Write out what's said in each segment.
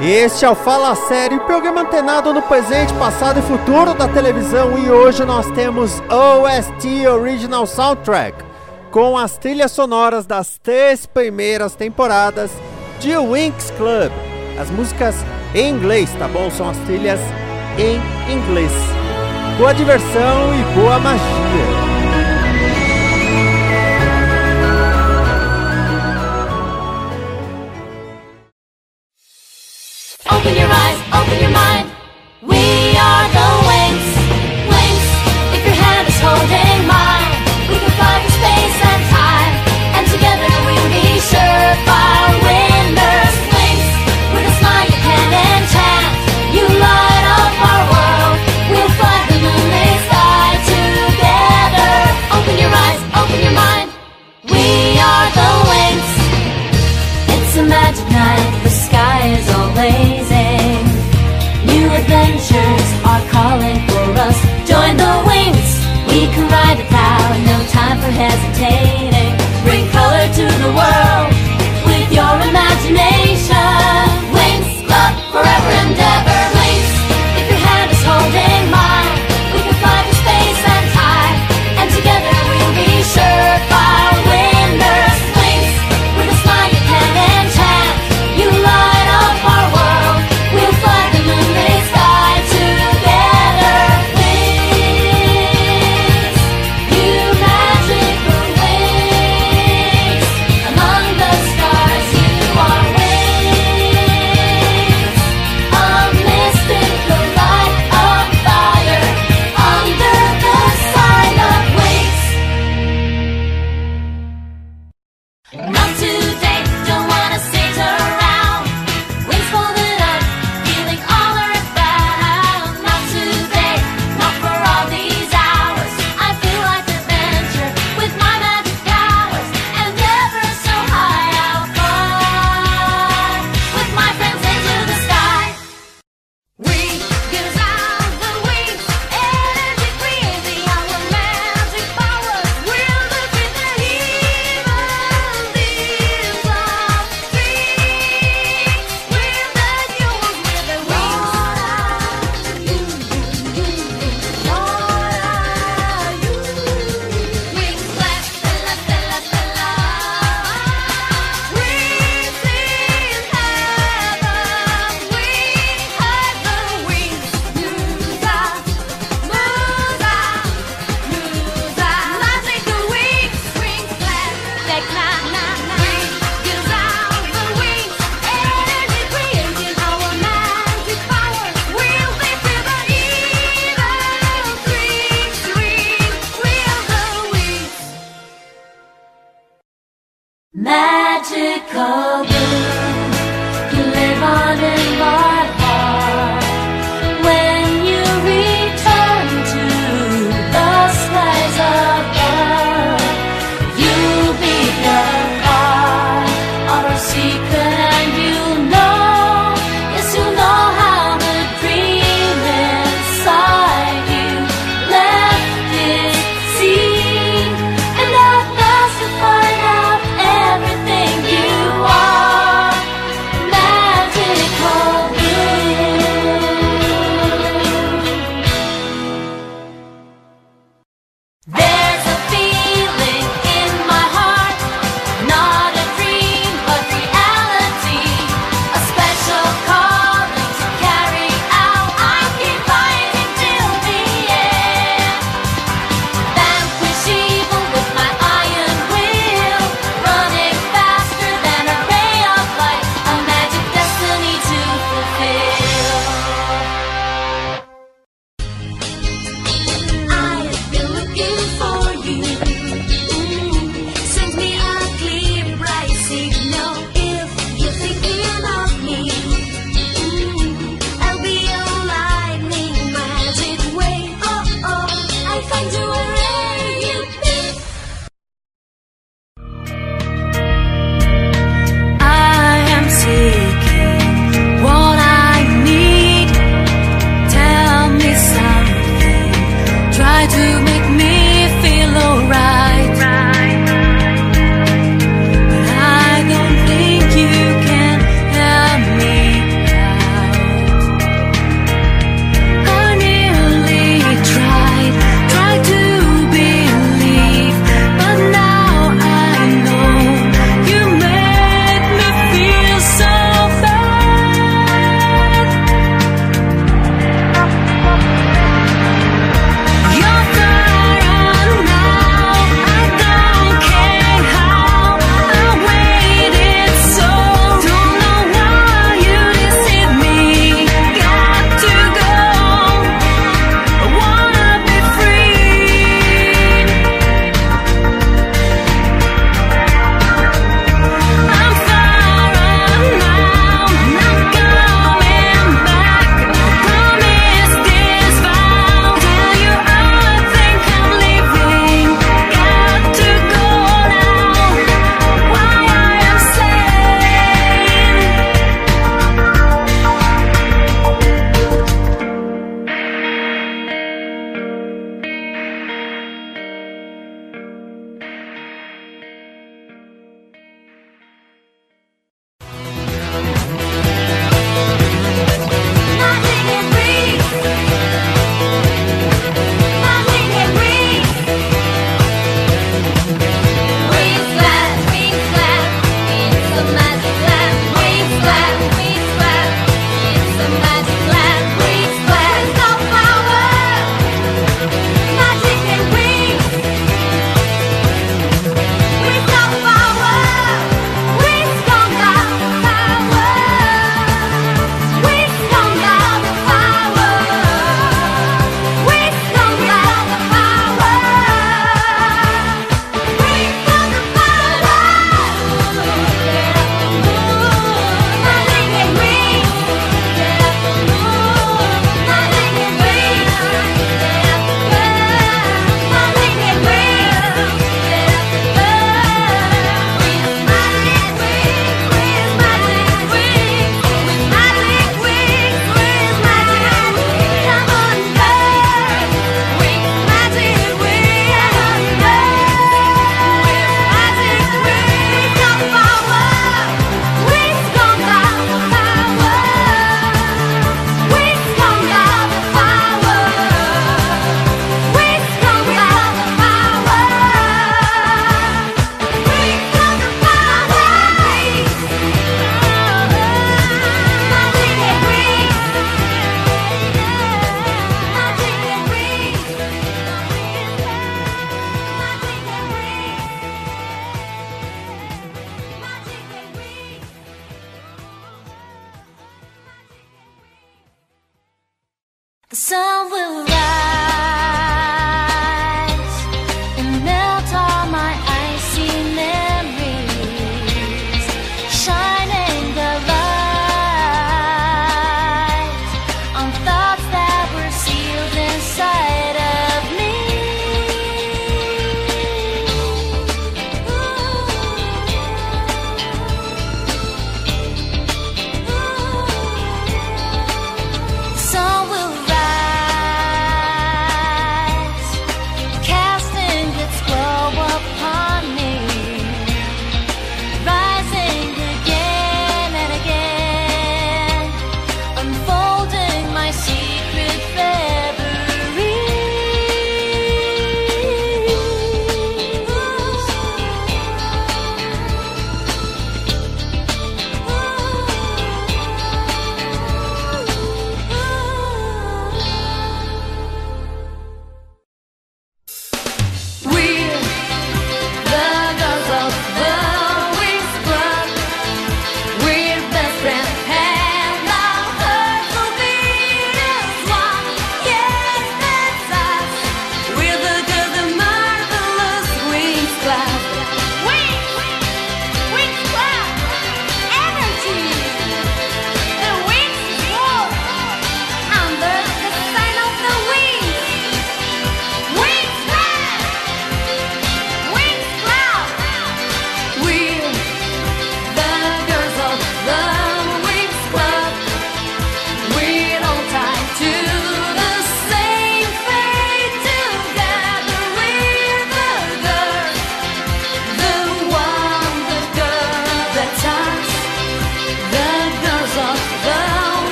Este é o Fala Sério, programa antenado no presente, passado e futuro da televisão. E hoje nós temos OST Original Soundtrack, com as trilhas sonoras das três primeiras temporadas de Winx Club. As músicas em inglês, tá bom? São as trilhas em inglês. Boa diversão e boa magia!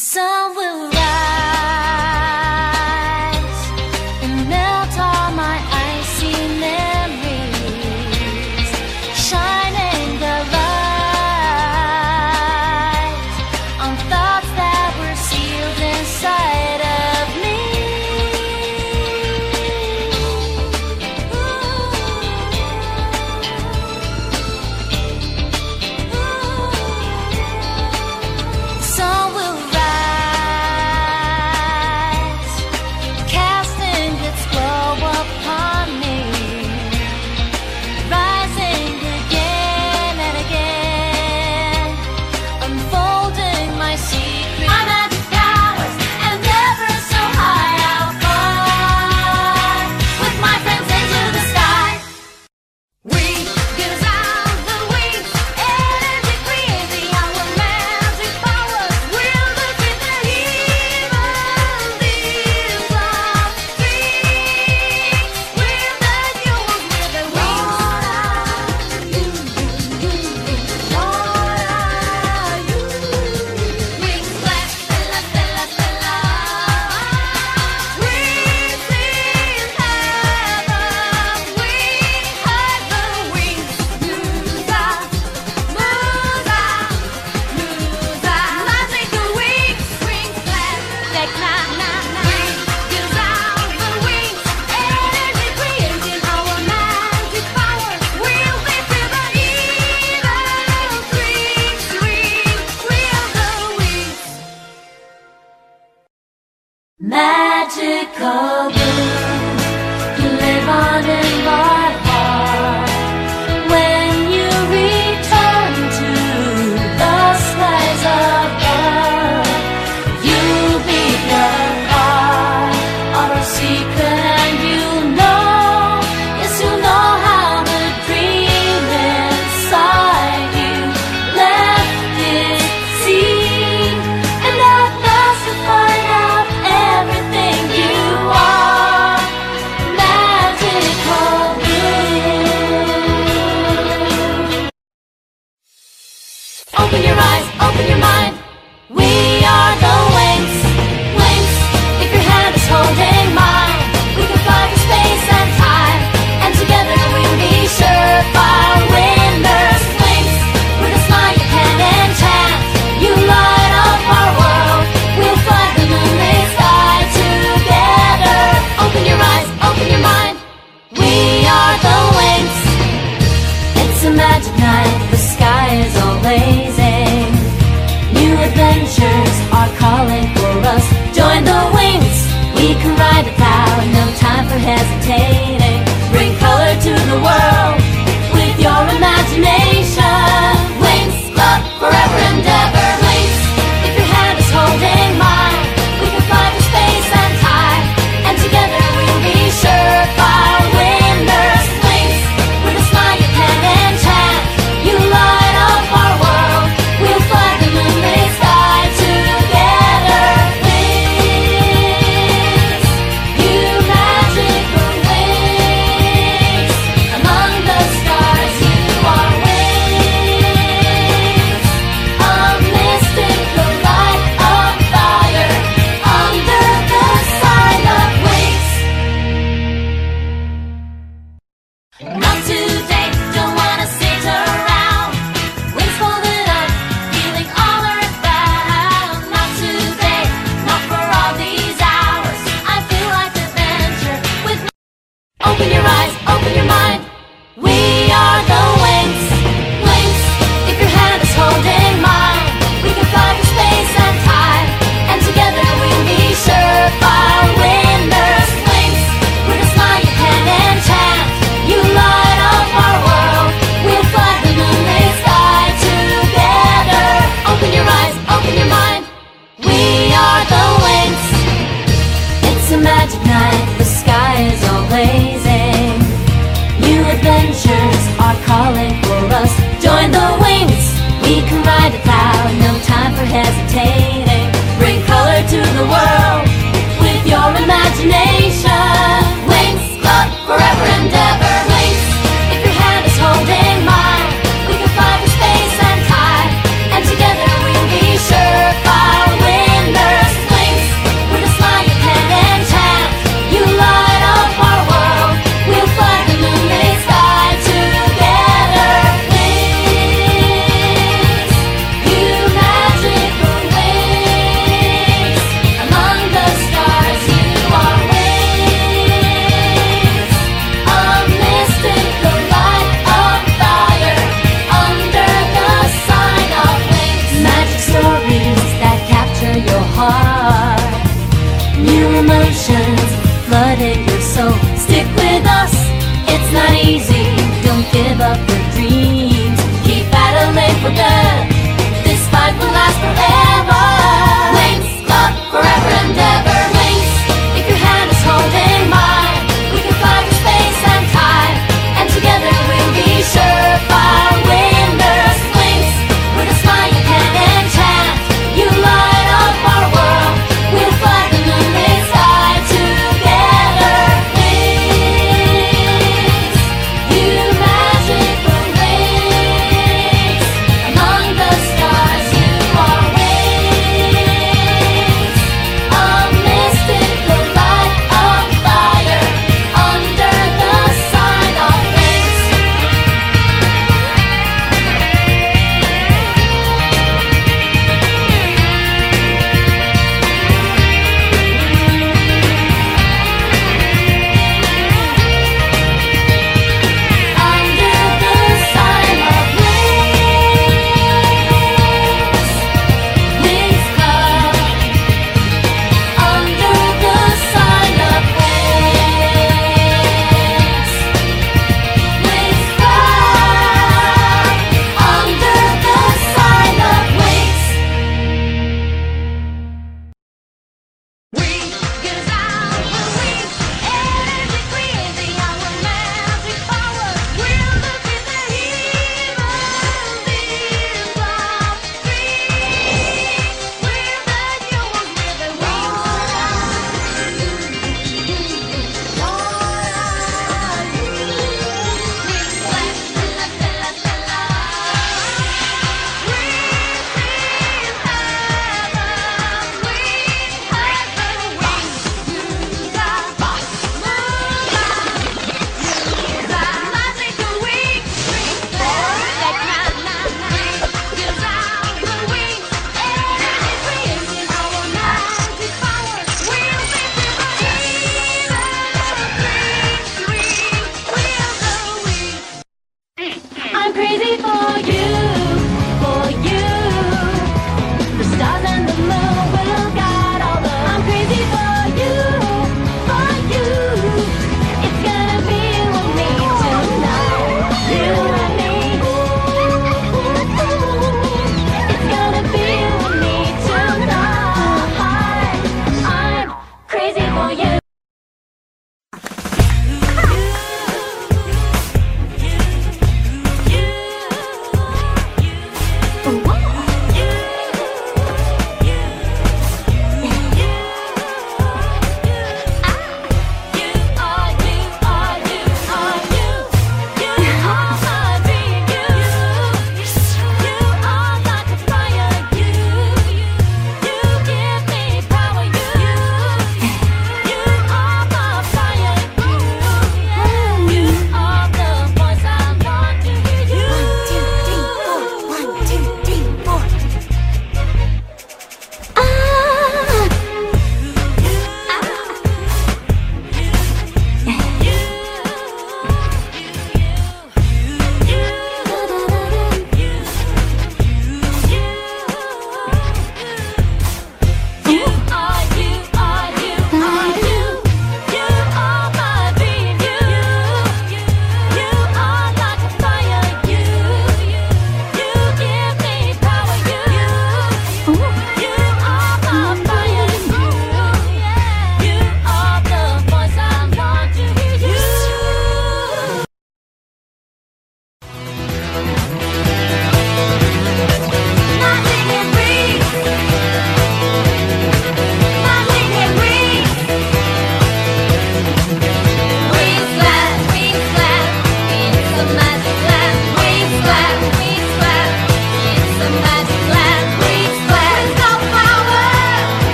The will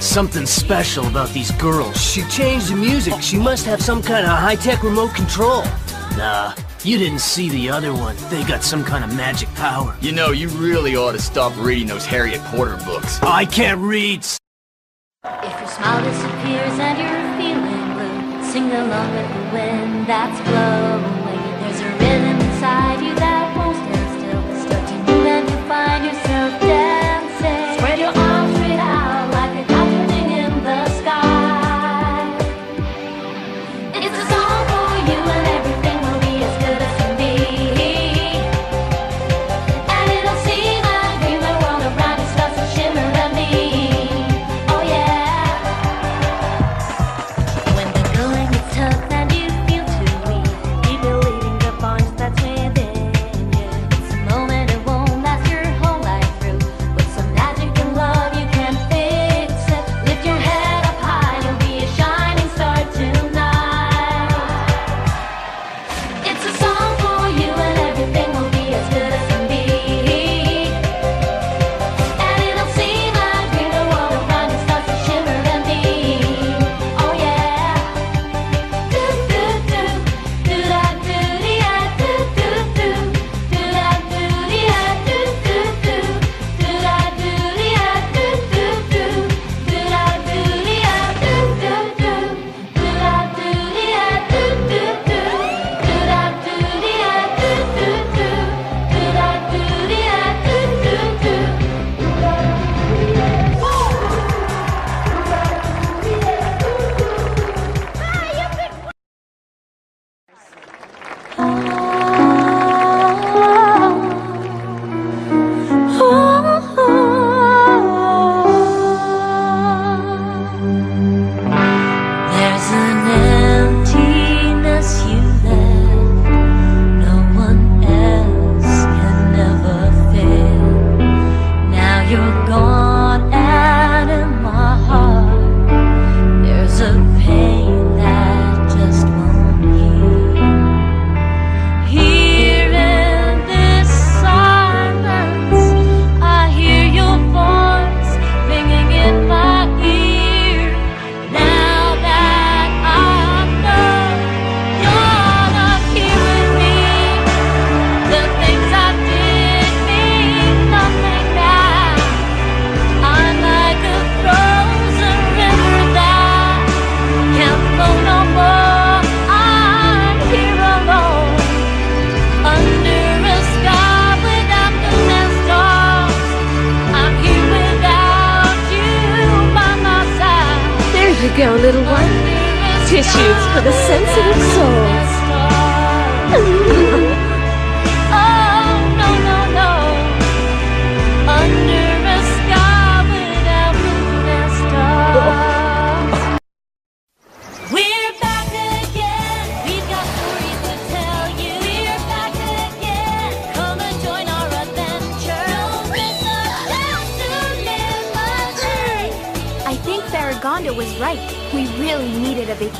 something special about these girls. She changed the music. She must have some kind of high-tech remote control. Nah, you didn't see the other one. They got some kind of magic power. You know, you really ought to stop reading those Harriet Porter books. I can't read! If your smile disappears and you're feeling blue, sing along with the wind that's blowing.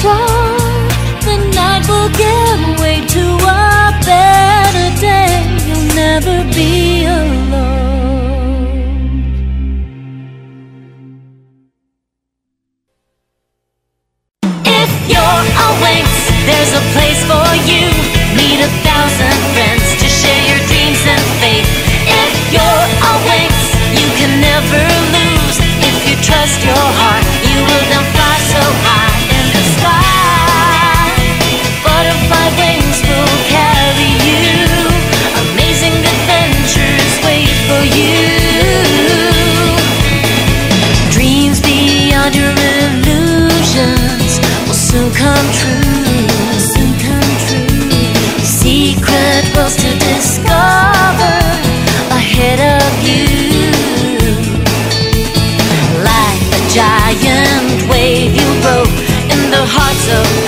If the night a better. You'll never. There's a place for you. Meet a thousand friends to share your dreams and faith. If you're awake, you can never lose. If you trust your heart. soon come true. Soon come true. Secret was to discover ahead of you, like a giant wave you broke in the hearts of.